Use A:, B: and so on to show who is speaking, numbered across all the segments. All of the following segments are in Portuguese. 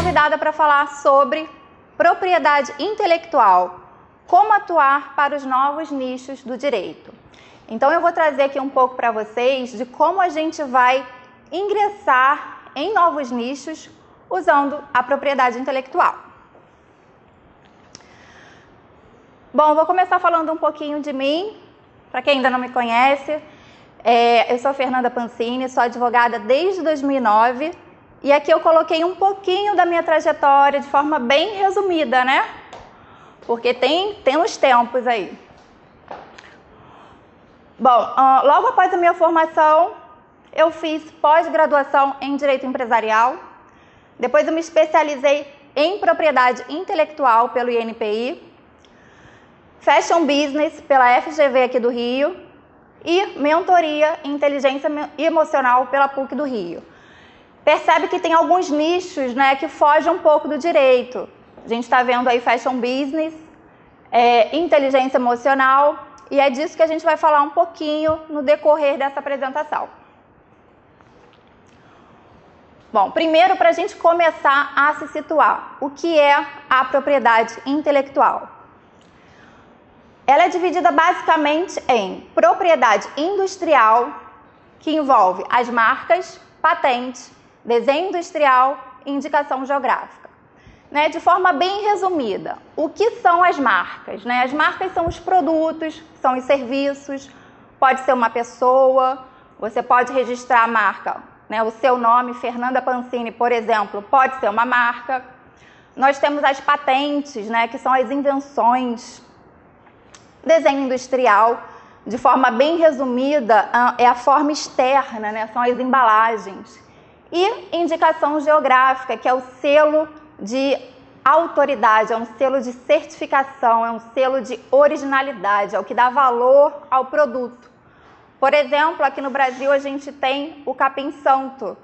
A: convidada para falar sobre propriedade intelectual, como atuar para os novos nichos do direito. Então eu vou trazer aqui um pouco para vocês de como a gente vai ingressar em novos nichos usando a propriedade intelectual. Bom, vou começar falando um pouquinho de mim, para quem ainda não me conhece. É, eu sou Fernanda Pancini, sou advogada desde 2009 e aqui eu coloquei um pouquinho da minha trajetória de forma bem resumida, né? Porque tem, tem uns tempos aí. Bom, logo após a minha formação, eu fiz pós-graduação em Direito Empresarial. Depois eu me especializei em Propriedade Intelectual pelo INPI. Fashion Business pela FGV aqui do Rio e mentoria em inteligência emocional pela PUC do Rio. Percebe que tem alguns nichos né, que fogem um pouco do direito. A gente está vendo aí fashion business, é, inteligência emocional, e é disso que a gente vai falar um pouquinho no decorrer dessa apresentação. Bom, primeiro para a gente começar a se situar, o que é a propriedade intelectual? Ela é dividida basicamente em propriedade industrial, que envolve as marcas, patentes, desenho industrial e indicação geográfica. Né, de forma bem resumida, o que são as marcas? Né? As marcas são os produtos, são os serviços, pode ser uma pessoa, você pode registrar a marca, né? o seu nome, Fernanda Pancini, por exemplo, pode ser uma marca. Nós temos as patentes, né, que são as invenções Desenho industrial, de forma bem resumida, é a forma externa, né? são as embalagens. E indicação geográfica, que é o selo de autoridade, é um selo de certificação, é um selo de originalidade, é o que dá valor ao produto. Por exemplo, aqui no Brasil a gente tem o capim santo,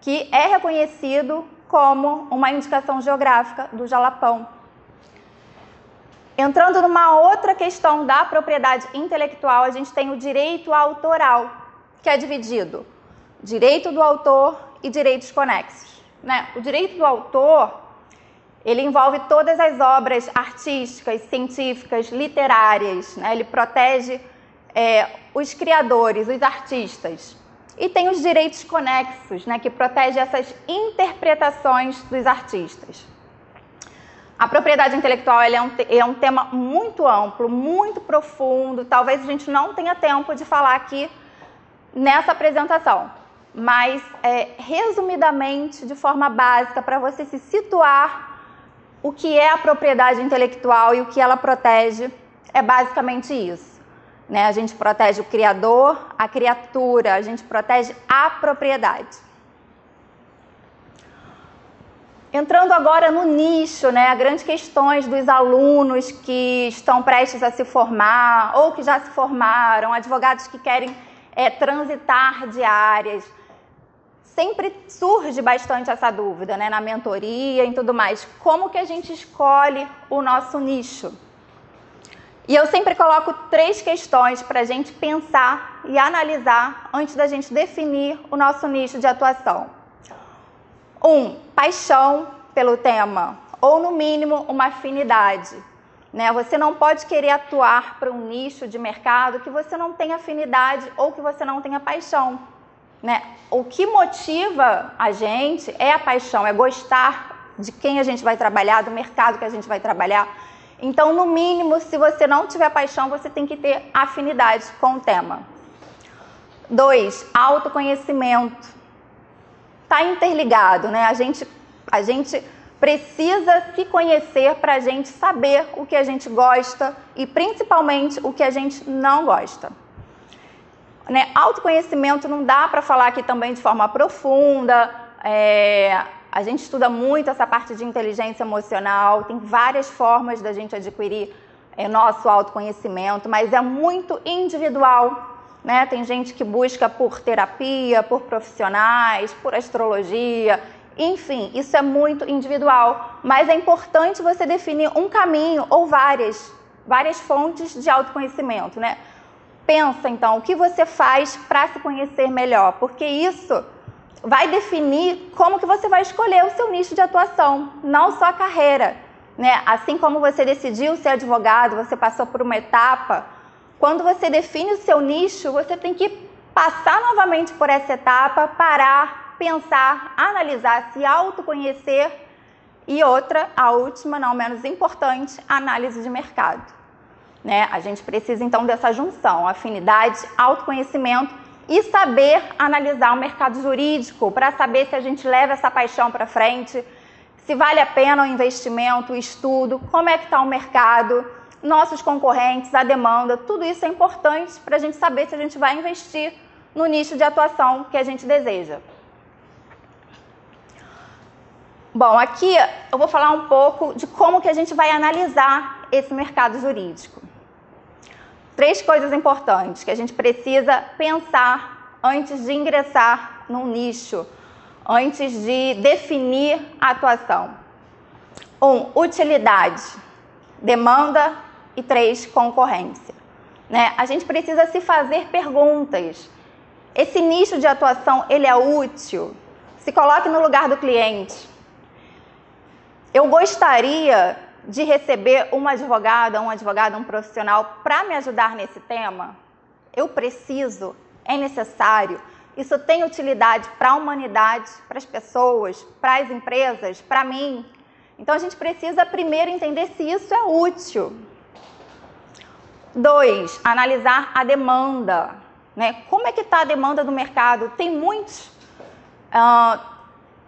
A: que é reconhecido como uma indicação geográfica do Jalapão. Entrando numa outra questão da propriedade intelectual, a gente tem o direito autoral, que é dividido direito do autor e direitos conexos. Né? O direito do autor ele envolve todas as obras artísticas, científicas, literárias. Né? Ele protege é, os criadores, os artistas. E tem os direitos conexos, né? que protege essas interpretações dos artistas. A propriedade intelectual é um, é um tema muito amplo, muito profundo. Talvez a gente não tenha tempo de falar aqui nessa apresentação, mas é, resumidamente, de forma básica, para você se situar o que é a propriedade intelectual e o que ela protege, é basicamente isso. Né? A gente protege o criador, a criatura, a gente protege a propriedade. Entrando agora no nicho, né, grandes questões dos alunos que estão prestes a se formar ou que já se formaram, advogados que querem é, transitar de áreas. Sempre surge bastante essa dúvida, né, na mentoria e tudo mais. Como que a gente escolhe o nosso nicho? E eu sempre coloco três questões para a gente pensar e analisar antes da gente definir o nosso nicho de atuação. Um, paixão pelo tema, ou no mínimo uma afinidade. Né? Você não pode querer atuar para um nicho de mercado que você não tenha afinidade ou que você não tenha paixão. Né? O que motiva a gente é a paixão, é gostar de quem a gente vai trabalhar, do mercado que a gente vai trabalhar. Então, no mínimo, se você não tiver paixão, você tem que ter afinidade com o tema. Dois, autoconhecimento está interligado, né? A gente, a gente precisa se conhecer para a gente saber o que a gente gosta e principalmente o que a gente não gosta. Né? Autoconhecimento não dá para falar aqui também de forma profunda. É, a gente estuda muito essa parte de inteligência emocional, tem várias formas da gente adquirir é, nosso autoconhecimento, mas é muito individual né? Tem gente que busca por terapia, por profissionais, por astrologia, enfim, isso é muito individual, mas é importante você definir um caminho ou várias, várias fontes de autoconhecimento, né? Pensa então o que você faz para se conhecer melhor, porque isso vai definir como que você vai escolher o seu nicho de atuação, não só a carreira. Né? Assim como você decidiu ser advogado, você passou por uma etapa, quando você define o seu nicho, você tem que passar novamente por essa etapa, parar, pensar, analisar, se autoconhecer e outra, a última, não menos importante, análise de mercado. Né? A gente precisa então dessa junção, afinidade, autoconhecimento e saber analisar o mercado jurídico para saber se a gente leva essa paixão para frente, se vale a pena o investimento, o estudo, como é que está o mercado, nossos concorrentes, a demanda, tudo isso é importante para a gente saber se a gente vai investir no nicho de atuação que a gente deseja. Bom, aqui eu vou falar um pouco de como que a gente vai analisar esse mercado jurídico. Três coisas importantes que a gente precisa pensar antes de ingressar num nicho, antes de definir a atuação. Um, utilidade, demanda e três, concorrência. Né? A gente precisa se fazer perguntas. Esse nicho de atuação, ele é útil? Se coloque no lugar do cliente. Eu gostaria de receber uma advogada, um advogado, um profissional para me ajudar nesse tema? Eu preciso, é necessário. Isso tem utilidade para a humanidade, para as pessoas, para as empresas, para mim. Então a gente precisa primeiro entender se isso é útil. Dois, analisar a demanda. Né? Como é que está a demanda do mercado? Tem muitos, uh,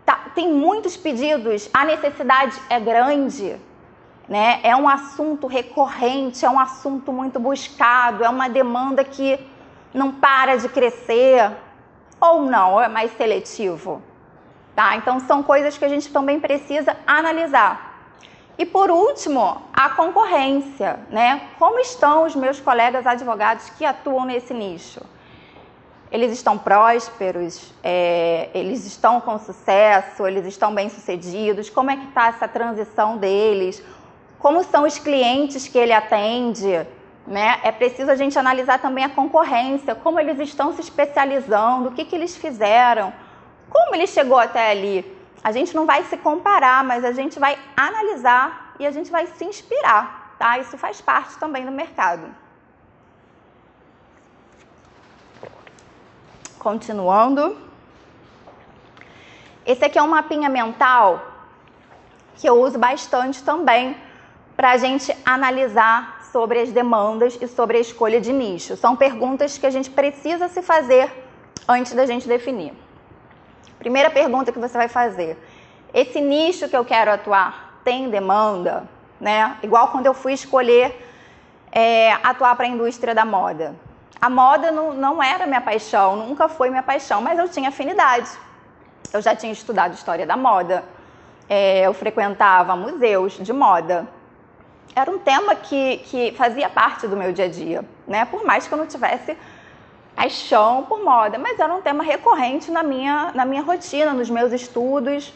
A: tá, tem muitos pedidos, a necessidade é grande né? É um assunto recorrente, é um assunto muito buscado, é uma demanda que não para de crescer ou não, é mais seletivo. Tá? Então são coisas que a gente também precisa analisar. E por último, a concorrência, né? Como estão os meus colegas advogados que atuam nesse nicho? Eles estão prósperos, é, eles estão com sucesso, eles estão bem sucedidos, como é que está essa transição deles? Como são os clientes que ele atende, né? É preciso a gente analisar também a concorrência, como eles estão se especializando, o que, que eles fizeram, como ele chegou até ali. A gente não vai se comparar, mas a gente vai analisar e a gente vai se inspirar, tá? Isso faz parte também do mercado. Continuando. Esse aqui é um mapinha mental que eu uso bastante também para a gente analisar sobre as demandas e sobre a escolha de nicho. São perguntas que a gente precisa se fazer antes da gente definir. Primeira pergunta que você vai fazer: esse nicho que eu quero atuar tem demanda? Né? Igual quando eu fui escolher é, atuar para a indústria da moda. A moda não, não era minha paixão, nunca foi minha paixão, mas eu tinha afinidade. Eu já tinha estudado história da moda, é, eu frequentava museus de moda, era um tema que, que fazia parte do meu dia a dia, né? Por mais que eu não tivesse paixão por moda, mas era um tema recorrente na minha, na minha rotina, nos meus estudos.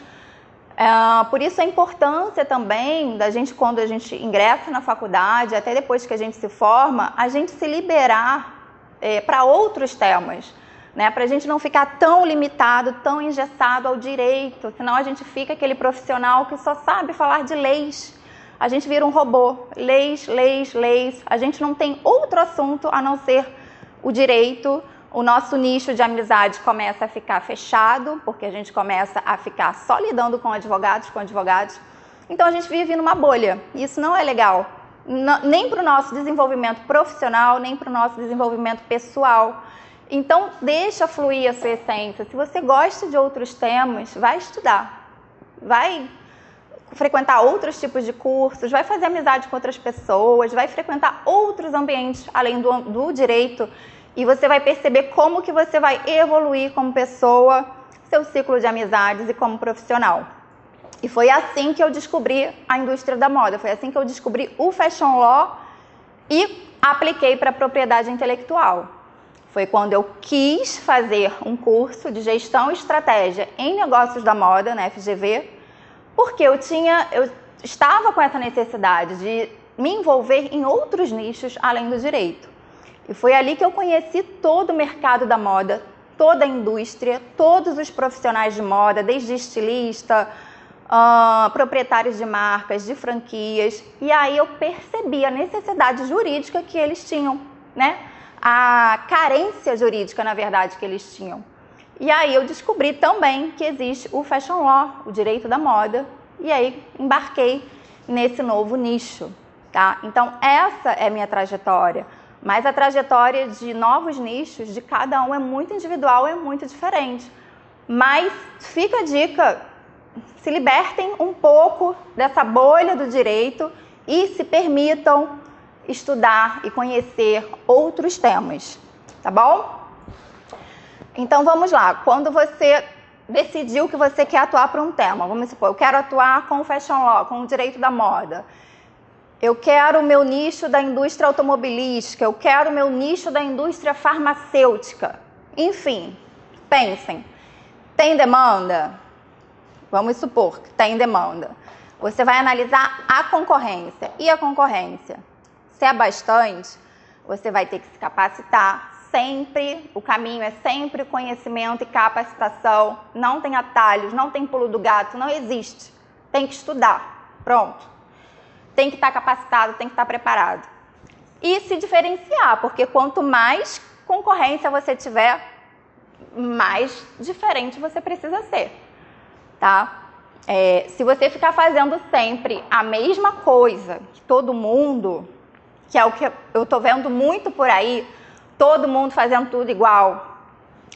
A: É, por isso a importância também da gente, quando a gente ingressa na faculdade, até depois que a gente se forma, a gente se liberar é, para outros temas, né? Para a gente não ficar tão limitado, tão engessado ao direito, senão a gente fica aquele profissional que só sabe falar de leis a gente vira um robô. Leis, leis, leis. A gente não tem outro assunto a não ser o direito. O nosso nicho de amizade começa a ficar fechado, porque a gente começa a ficar só lidando com advogados, com advogados. Então a gente vive numa bolha. Isso não é legal. nem para o nosso desenvolvimento profissional, nem para o nosso desenvolvimento pessoal. Então, deixa fluir a sua essência. Se você gosta de outros temas, vai estudar. Vai frequentar outros tipos de cursos, vai fazer amizade com outras pessoas, vai frequentar outros ambientes além do, do direito e você vai perceber como que você vai evoluir como pessoa, seu ciclo de amizades e como profissional. E foi assim que eu descobri a indústria da moda, foi assim que eu descobri o fashion law e apliquei para propriedade intelectual. Foi quando eu quis fazer um curso de gestão e estratégia em negócios da moda na FGV porque eu tinha, eu estava com essa necessidade de me envolver em outros nichos além do direito. E foi ali que eu conheci todo o mercado da moda, toda a indústria, todos os profissionais de moda, desde estilista, uh, proprietários de marcas, de franquias, e aí eu percebi a necessidade jurídica que eles tinham, né? A carência jurídica, na verdade, que eles tinham. E aí eu descobri também que existe o fashion law, o direito da moda, e aí embarquei nesse novo nicho, tá? Então essa é minha trajetória. Mas a trajetória de novos nichos de cada um é muito individual, é muito diferente. Mas fica a dica, se libertem um pouco dessa bolha do direito e se permitam estudar e conhecer outros temas, tá bom? Então vamos lá. Quando você decidiu que você quer atuar para um tema, vamos supor, eu quero atuar com fashion law, com o direito da moda. Eu quero o meu nicho da indústria automobilística, eu quero o meu nicho da indústria farmacêutica. Enfim, pensem. Tem demanda? Vamos supor que tem demanda. Você vai analisar a concorrência. E a concorrência? Se é bastante, você vai ter que se capacitar. Sempre, o caminho é sempre conhecimento e capacitação. Não tem atalhos, não tem pulo do gato, não existe. Tem que estudar. Pronto tem que estar capacitado, tem que estar preparado. E se diferenciar, porque quanto mais concorrência você tiver, mais diferente você precisa ser, tá? É, se você ficar fazendo sempre a mesma coisa que todo mundo, que é o que eu tô vendo muito por aí, todo mundo fazendo tudo igual,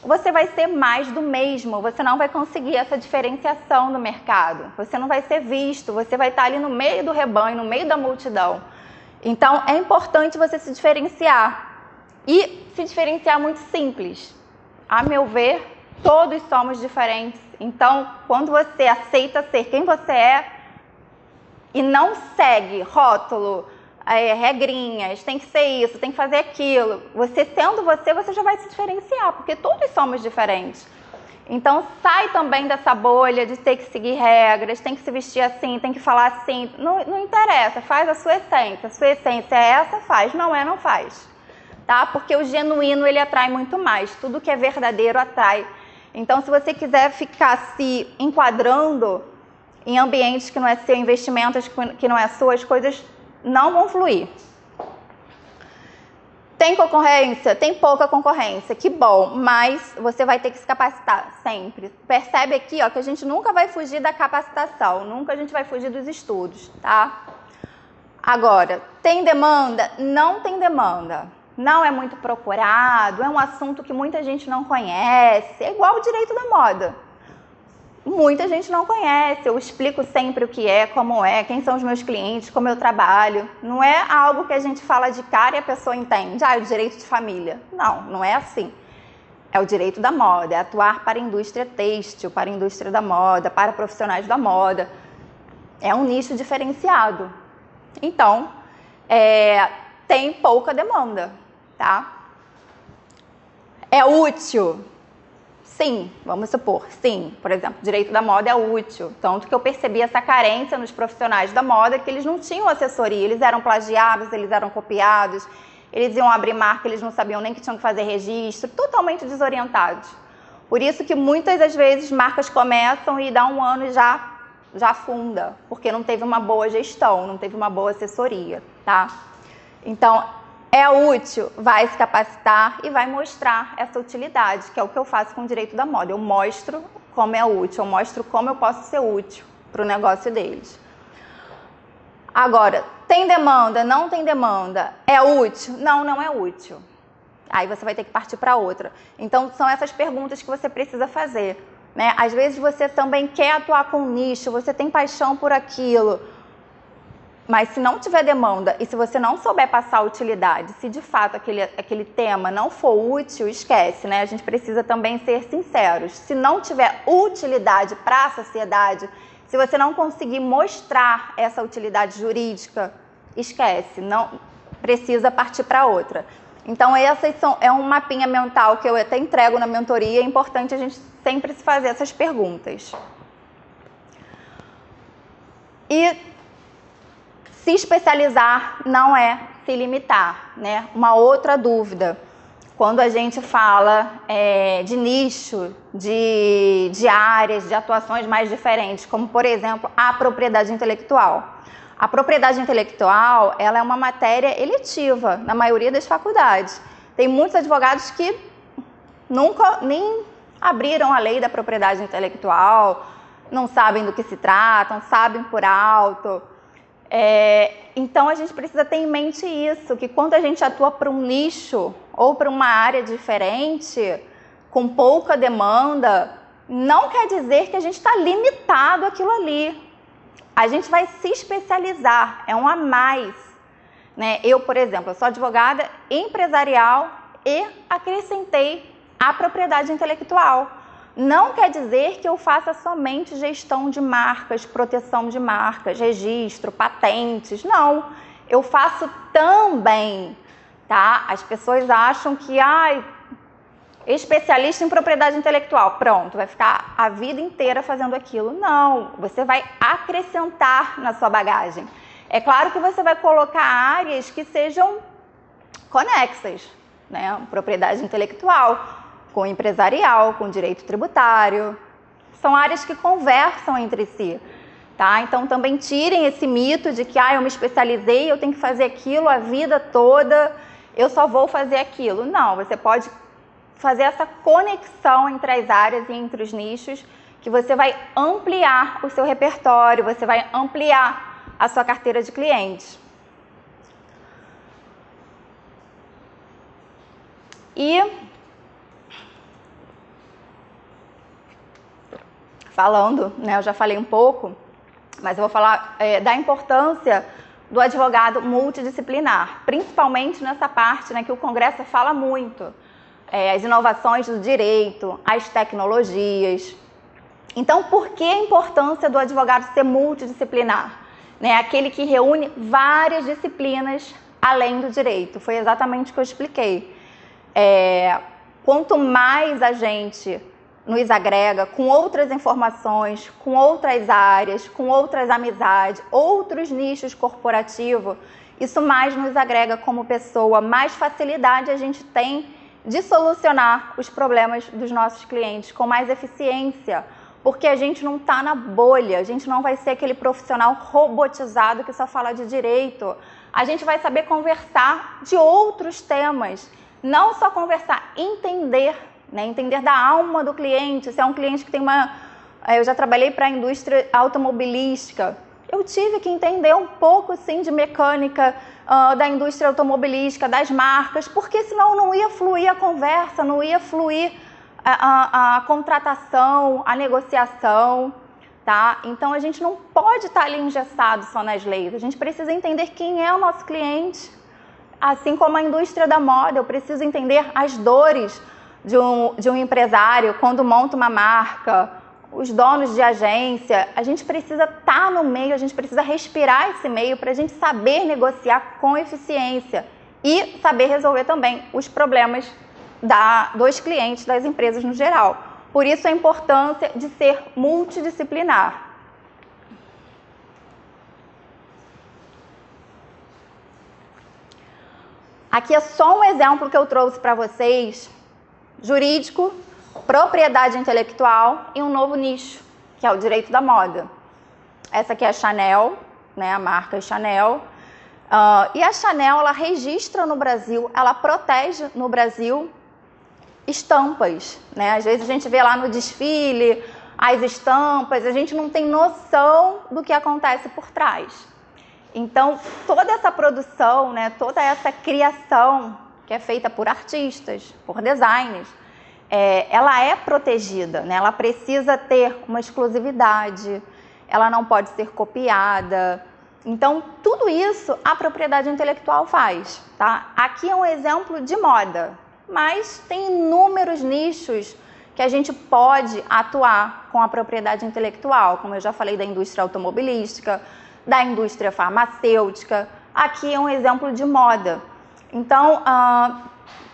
A: você vai ser mais do mesmo, você não vai conseguir essa diferenciação no mercado, você não vai ser visto, você vai estar ali no meio do rebanho, no meio da multidão. Então é importante você se diferenciar e se diferenciar muito simples. A meu ver, todos somos diferentes. Então, quando você aceita ser quem você é e não segue rótulo, é, regrinhas, tem que ser isso, tem que fazer aquilo. Você sendo você, você já vai se diferenciar, porque todos somos diferentes. Então sai também dessa bolha de ter que seguir regras, tem que se vestir assim, tem que falar assim. Não, não interessa, faz a sua essência. A sua essência é essa, faz. Não é, não faz. Tá? Porque o genuíno ele atrai muito mais. Tudo que é verdadeiro atrai. Então, se você quiser ficar se enquadrando em ambientes que não é seu, investimentos que não é sua, as coisas não vão fluir. Tem concorrência? Tem pouca concorrência, que bom, mas você vai ter que se capacitar sempre. Percebe aqui ó, que a gente nunca vai fugir da capacitação, nunca a gente vai fugir dos estudos, tá? Agora, tem demanda? Não tem demanda. Não é muito procurado, é um assunto que muita gente não conhece, é igual o direito da moda muita gente não conhece. Eu explico sempre o que é, como é, quem são os meus clientes, como eu trabalho. Não é algo que a gente fala de cara e a pessoa entende. Ah, é o direito de família. Não, não é assim. É o direito da moda, é atuar para a indústria têxtil, para a indústria da moda, para profissionais da moda. É um nicho diferenciado. Então, é, tem pouca demanda, tá? É útil? Sim, vamos supor, sim. Por exemplo, direito da moda é útil. Tanto que eu percebi essa carência nos profissionais da moda que eles não tinham assessoria, eles eram plagiados, eles eram copiados, eles iam abrir marca, eles não sabiam nem que tinham que fazer registro, totalmente desorientados. Por isso que muitas das vezes marcas começam e dá um ano e já já afunda, porque não teve uma boa gestão, não teve uma boa assessoria, tá? Então, é útil, vai se capacitar e vai mostrar essa utilidade, que é o que eu faço com o direito da moda. Eu mostro como é útil, eu mostro como eu posso ser útil para o negócio deles. Agora, tem demanda? Não tem demanda? É útil? Não, não é útil. Aí você vai ter que partir para outra. Então, são essas perguntas que você precisa fazer. Né? Às vezes você também quer atuar com nicho, você tem paixão por aquilo mas se não tiver demanda e se você não souber passar a utilidade, se de fato aquele, aquele tema não for útil, esquece, né? A gente precisa também ser sinceros. Se não tiver utilidade para a sociedade, se você não conseguir mostrar essa utilidade jurídica, esquece, não precisa partir para outra. Então, essas são, é um mapinha mental que eu até entrego na mentoria. É importante a gente sempre se fazer essas perguntas. E se especializar não é se limitar, né? Uma outra dúvida. quando a gente fala é, de nicho, de, de áreas, de atuações mais diferentes, como por exemplo a propriedade intelectual. A propriedade intelectual ela é uma matéria eletiva na maioria das faculdades. Tem muitos advogados que nunca nem abriram a lei da propriedade intelectual, não sabem do que se tratam, sabem por alto. É, então a gente precisa ter em mente isso, que quando a gente atua para um nicho ou para uma área diferente, com pouca demanda, não quer dizer que a gente está limitado àquilo ali. A gente vai se especializar, é um a mais. Né? Eu, por exemplo, sou advogada empresarial e acrescentei a propriedade intelectual. Não quer dizer que eu faça somente gestão de marcas, proteção de marcas, registro, patentes. Não, eu faço também, tá? As pessoas acham que, ai, especialista em propriedade intelectual, pronto, vai ficar a vida inteira fazendo aquilo. Não, você vai acrescentar na sua bagagem. É claro que você vai colocar áreas que sejam conexas, né? Propriedade intelectual, com empresarial, com direito tributário. São áreas que conversam entre si. Tá? Então também tirem esse mito de que ah, eu me especializei, eu tenho que fazer aquilo a vida toda, eu só vou fazer aquilo. Não, você pode fazer essa conexão entre as áreas e entre os nichos, que você vai ampliar o seu repertório, você vai ampliar a sua carteira de clientes. E falando, né, eu já falei um pouco, mas eu vou falar é, da importância do advogado multidisciplinar, principalmente nessa parte né, que o Congresso fala muito, é, as inovações do direito, as tecnologias. Então, por que a importância do advogado ser multidisciplinar? Né, aquele que reúne várias disciplinas além do direito. Foi exatamente o que eu expliquei. É, quanto mais a gente nos agrega com outras informações, com outras áreas, com outras amizades, outros nichos corporativos, isso mais nos agrega como pessoa, mais facilidade a gente tem de solucionar os problemas dos nossos clientes com mais eficiência, porque a gente não está na bolha, a gente não vai ser aquele profissional robotizado que só fala de direito. A gente vai saber conversar de outros temas, não só conversar, entender né? Entender da alma do cliente, se é um cliente que tem uma. Eh, eu já trabalhei para a indústria automobilística. Eu tive que entender um pouco sim de mecânica uh, da indústria automobilística, das marcas, porque senão não ia fluir a conversa, não ia fluir a, a, a contratação, a negociação. Tá? Então a gente não pode estar ali engessado só nas leis. A gente precisa entender quem é o nosso cliente. Assim como a indústria da moda, eu preciso entender as dores de um, de um empresário quando monta uma marca, os donos de agência, a gente precisa estar tá no meio, a gente precisa respirar esse meio para a gente saber negociar com eficiência e saber resolver também os problemas da, dos clientes, das empresas no geral. Por isso a importância de ser multidisciplinar. Aqui é só um exemplo que eu trouxe para vocês jurídico, propriedade intelectual e um novo nicho, que é o direito da moda. Essa aqui é a Chanel, né, a marca Chanel. Uh, e a Chanel, ela registra no Brasil, ela protege no Brasil estampas. Né? Às vezes a gente vê lá no desfile as estampas, a gente não tem noção do que acontece por trás. Então, toda essa produção, né, toda essa criação que é feita por artistas, por designers, é, ela é protegida, né? ela precisa ter uma exclusividade, ela não pode ser copiada. Então, tudo isso a propriedade intelectual faz. Tá? Aqui é um exemplo de moda, mas tem inúmeros nichos que a gente pode atuar com a propriedade intelectual, como eu já falei da indústria automobilística, da indústria farmacêutica. Aqui é um exemplo de moda. Então, uh,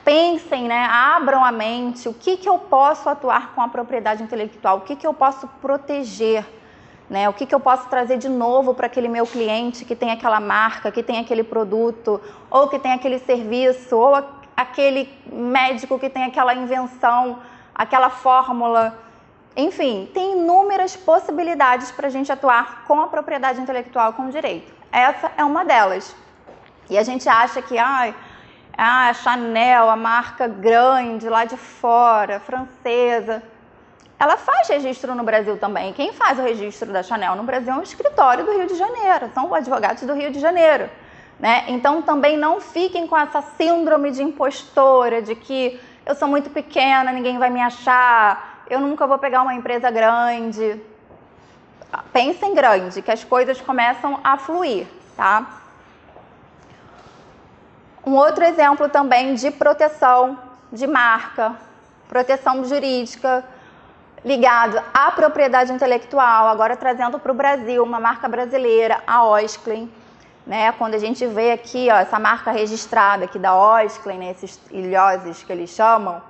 A: pensem, né, abram a mente, o que, que eu posso atuar com a propriedade intelectual, o que, que eu posso proteger, né, o que, que eu posso trazer de novo para aquele meu cliente que tem aquela marca, que tem aquele produto, ou que tem aquele serviço, ou aquele médico que tem aquela invenção, aquela fórmula. Enfim, tem inúmeras possibilidades para a gente atuar com a propriedade intelectual com direito. Essa é uma delas. E a gente acha que ah, a Chanel, a marca grande lá de fora, francesa, ela faz registro no Brasil também. Quem faz o registro da Chanel no Brasil é um escritório do Rio de Janeiro, são advogados do Rio de Janeiro. Né? Então também não fiquem com essa síndrome de impostora, de que eu sou muito pequena, ninguém vai me achar, eu nunca vou pegar uma empresa grande. Pensem grande, que as coisas começam a fluir, tá? Um outro exemplo também de proteção de marca, proteção jurídica ligado à propriedade intelectual, agora trazendo para o Brasil uma marca brasileira, a Osklen. Né? Quando a gente vê aqui ó, essa marca registrada aqui da Osklen, né? esses ilhoses que eles chamam,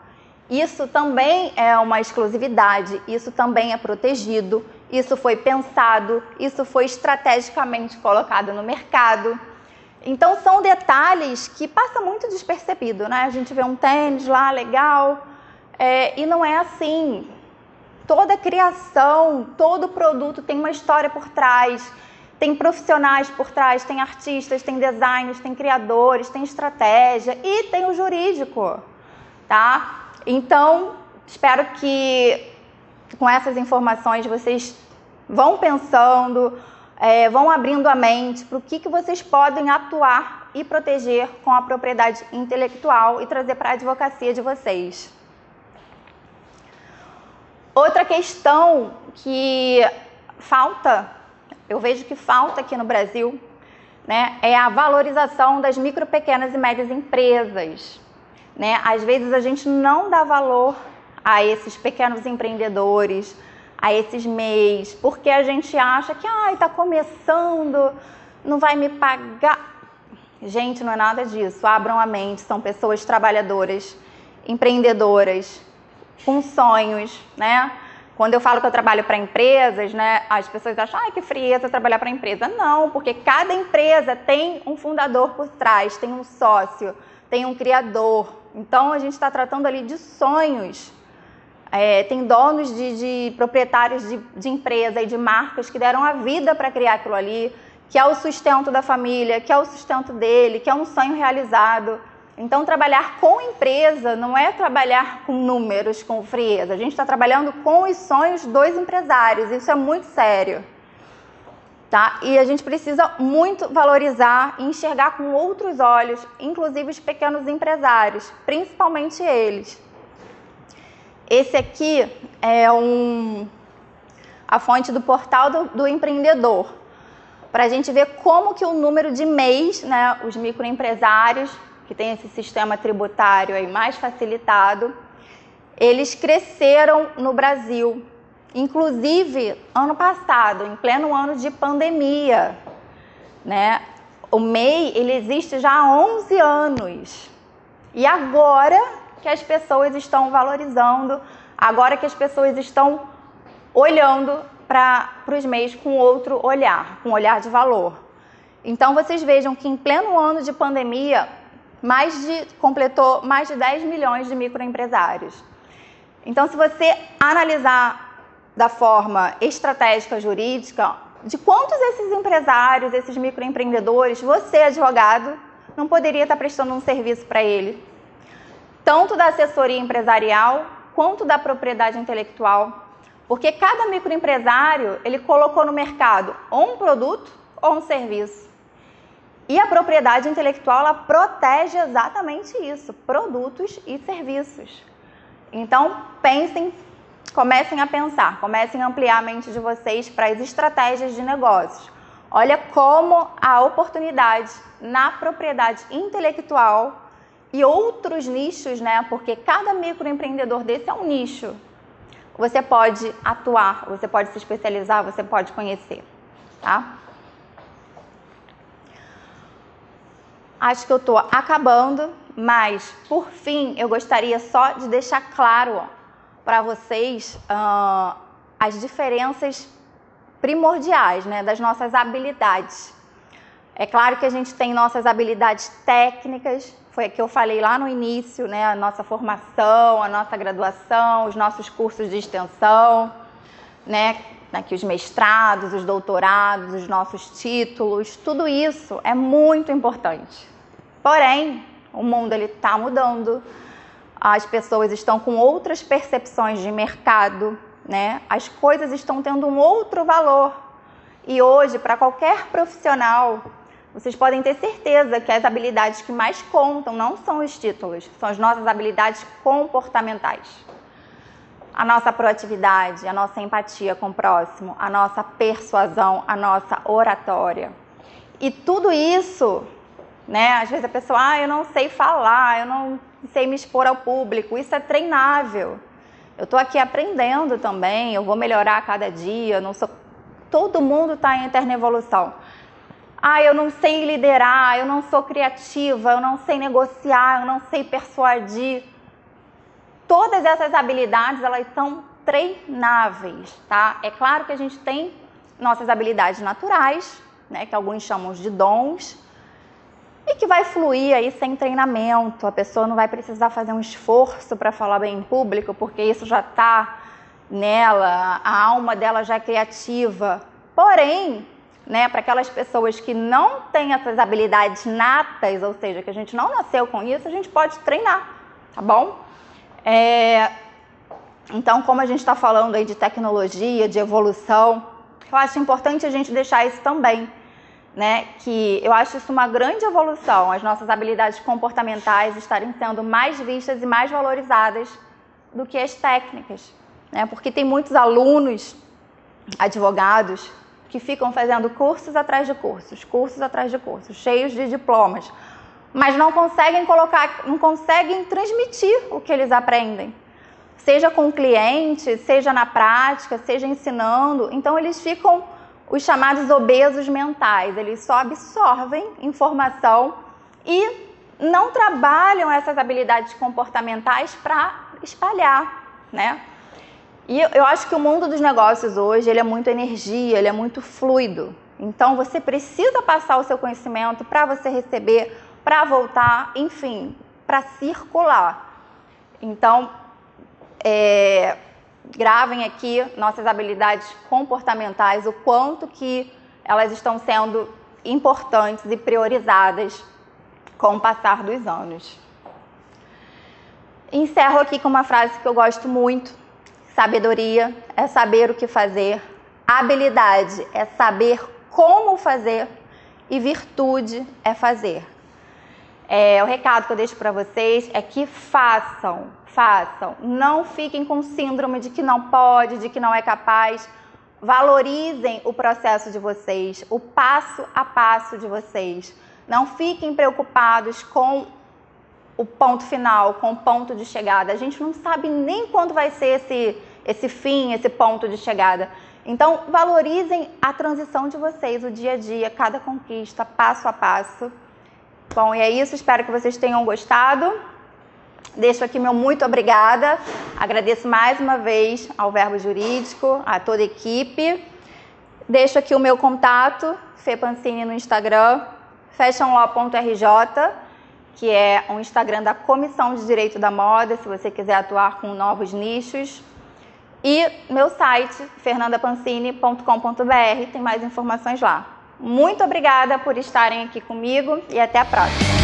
A: isso também é uma exclusividade, isso também é protegido, isso foi pensado, isso foi estrategicamente colocado no mercado. Então são detalhes que passam muito despercebido, né? A gente vê um tênis lá legal é, e não é assim toda criação, todo produto tem uma história por trás, tem profissionais por trás, tem artistas, tem designers, tem criadores, tem estratégia e tem o jurídico, tá? Então, espero que com essas informações vocês vão pensando, é, vão abrindo a mente para o que, que vocês podem atuar e proteger com a propriedade intelectual e trazer para a advocacia de vocês. Outra questão que falta, eu vejo que falta aqui no Brasil, né, é a valorização das micro, pequenas e médias empresas. Né? Às vezes a gente não dá valor a esses pequenos empreendedores, a esses MEIs, porque a gente acha que ah, está começando, não vai me pagar. Gente, não é nada disso. Abram a mente, são pessoas trabalhadoras, empreendedoras, com sonhos, né? Quando eu falo que eu trabalho para empresas, né, as pessoas acham, ai, que frieza trabalhar para empresa. Não, porque cada empresa tem um fundador por trás, tem um sócio, tem um criador. Então a gente está tratando ali de sonhos. É, tem donos de, de proprietários de, de empresa e de marcas que deram a vida para criar aquilo ali, que é o sustento da família, que é o sustento dele, que é um sonho realizado. Então, trabalhar com empresa não é trabalhar com números, com frieza. A gente está trabalhando com os sonhos dos empresários. Isso é muito sério. Tá? E a gente precisa muito valorizar e enxergar com outros olhos, inclusive os pequenos empresários, principalmente eles. Esse aqui é um, a fonte do portal do, do empreendedor, para a gente ver como que o número de mês, né, os microempresários que tem esse sistema tributário aí mais facilitado, eles cresceram no Brasil. Inclusive, ano passado, em pleno ano de pandemia, né? O MEI, ele existe já há 11 anos. E agora que as pessoas estão valorizando, agora que as pessoas estão olhando para os MEIs com outro olhar, com um olhar de valor. Então vocês vejam que em pleno ano de pandemia, mais de, completou mais de 10 milhões de microempresários. Então, se você analisar da forma estratégica jurídica, de quantos esses empresários, esses microempreendedores, você, advogado, não poderia estar prestando um serviço para ele? Tanto da assessoria empresarial quanto da propriedade intelectual. Porque cada microempresário, ele colocou no mercado ou um produto ou um serviço. E a propriedade intelectual ela protege exatamente isso, produtos e serviços. Então, pensem, comecem a pensar, comecem a ampliar a mente de vocês para as estratégias de negócios. Olha como a oportunidade na propriedade intelectual e outros nichos, né? Porque cada microempreendedor desse é um nicho. Você pode atuar, você pode se especializar, você pode conhecer, tá? acho que eu estou acabando, mas por fim eu gostaria só de deixar claro para vocês uh, as diferenças primordiais né, das nossas habilidades. É claro que a gente tem nossas habilidades técnicas, foi a que eu falei lá no início, né? A nossa formação, a nossa graduação, os nossos cursos de extensão, né? Aqui os mestrados, os doutorados, os nossos títulos, tudo isso é muito importante. Porém, o mundo ele está mudando, as pessoas estão com outras percepções de mercado, né? As coisas estão tendo um outro valor. E hoje, para qualquer profissional, vocês podem ter certeza que as habilidades que mais contam não são os títulos, são as nossas habilidades comportamentais. A nossa proatividade, a nossa empatia com o próximo, a nossa persuasão, a nossa oratória. E tudo isso, né? Às vezes a pessoa, ah, eu não sei falar, eu não sei me expor ao público. Isso é treinável. Eu estou aqui aprendendo também, eu vou melhorar a cada dia. não sou... Todo mundo está em eterna evolução. Ah, eu não sei liderar, eu não sou criativa, eu não sei negociar, eu não sei persuadir. Todas essas habilidades, elas são treináveis, tá? É claro que a gente tem nossas habilidades naturais, né, que alguns chamam de dons, e que vai fluir aí sem treinamento. A pessoa não vai precisar fazer um esforço para falar bem em público, porque isso já está nela, a alma dela já é criativa. Porém, né, para aquelas pessoas que não têm essas habilidades natas, ou seja, que a gente não nasceu com isso, a gente pode treinar, tá bom? É, então, como a gente está falando aí de tecnologia, de evolução, eu acho importante a gente deixar isso também, né? Que eu acho isso uma grande evolução, as nossas habilidades comportamentais estarem sendo mais vistas e mais valorizadas do que as técnicas, né? Porque tem muitos alunos, advogados, que ficam fazendo cursos atrás de cursos, cursos atrás de cursos, cheios de diplomas, mas não conseguem colocar, não conseguem transmitir o que eles aprendem. Seja com o cliente, seja na prática, seja ensinando. Então eles ficam os chamados obesos mentais, eles só absorvem informação e não trabalham essas habilidades comportamentais para espalhar, né? E eu acho que o mundo dos negócios hoje ele é muito energia, ele é muito fluido. Então você precisa passar o seu conhecimento para você receber, para voltar, enfim, para circular. Então, é, gravem aqui nossas habilidades comportamentais, o quanto que elas estão sendo importantes e priorizadas com o passar dos anos. Encerro aqui com uma frase que eu gosto muito, Sabedoria é saber o que fazer, habilidade é saber como fazer e virtude é fazer. É, o recado que eu deixo para vocês é que façam, façam. Não fiquem com síndrome de que não pode, de que não é capaz. Valorizem o processo de vocês, o passo a passo de vocês. Não fiquem preocupados com o ponto final, com o ponto de chegada. A gente não sabe nem quando vai ser esse, esse fim, esse ponto de chegada. Então, valorizem a transição de vocês, o dia a dia, cada conquista, passo a passo. Bom, e é isso. Espero que vocês tenham gostado. Deixo aqui meu muito obrigada. Agradeço mais uma vez ao Verbo Jurídico, a toda a equipe. Deixo aqui o meu contato, Fê Pancini no Instagram, fashionlaw.rj que é um Instagram da Comissão de Direito da Moda, se você quiser atuar com novos nichos. E meu site, fernandapancini.com.br, tem mais informações lá. Muito obrigada por estarem aqui comigo e até a próxima.